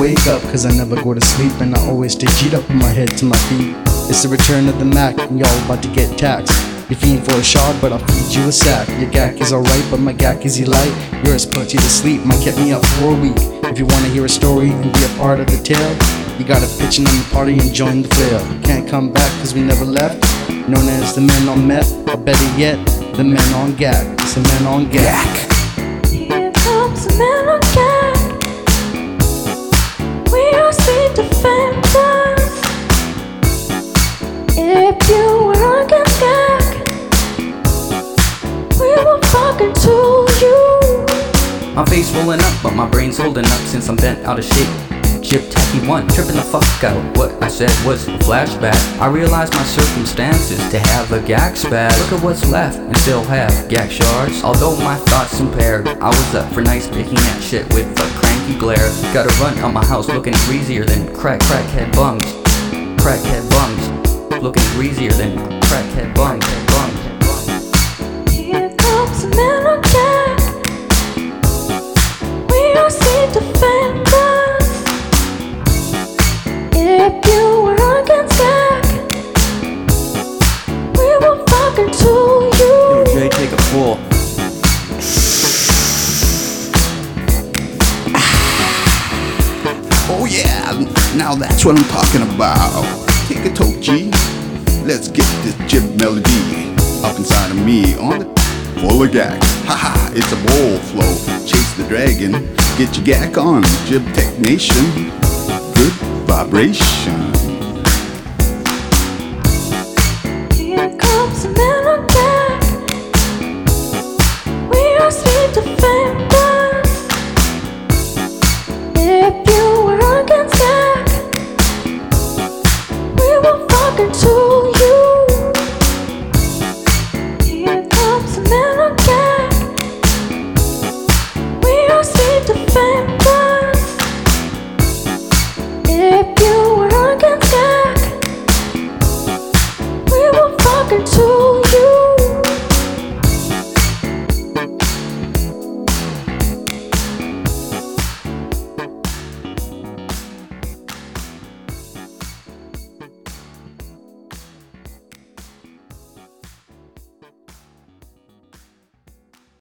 wake up, cause I never go to sleep. And I always stay cheat up with my head to my feet. It's the return of the Mac, and y'all about to get taxed. You're fiending for a shot, but I'll feed you a sack. Your gack is alright, but my gack is light. Yours put you to sleep, mine kept me up for a week. If you wanna hear a story and be a part of the tale, you gotta pitch in on the party and join the flail. Can't come back cause we never left. Known as the men on meth, or better yet, the men on gack. It's the men on gack. Fucking to you. My face rolling up, but my brain's holding up since I'm bent out of shape. Chip tacky one, tripping the fuck out. What I said was a flashback. I realized my circumstances to have a gag spaz. Look at what's left and still have gag shards. Although my thoughts impaired, I was up for nice picking at shit with a cranky glare. Gotta run out my house looking greasier than crack crackhead bums. Crackhead bums. Looking greasier than crackhead bums. bums. Ah. Oh yeah, now that's what I'm talking about. Take a toke, G. Let's get this jib melody up inside of me on the full of gags. Haha, ha, it's a bowl flow. Chase the dragon, get your gack on, jib tech nation. Good vibration. Here comes. We are sweet defenders. If you were against we fucking too. To.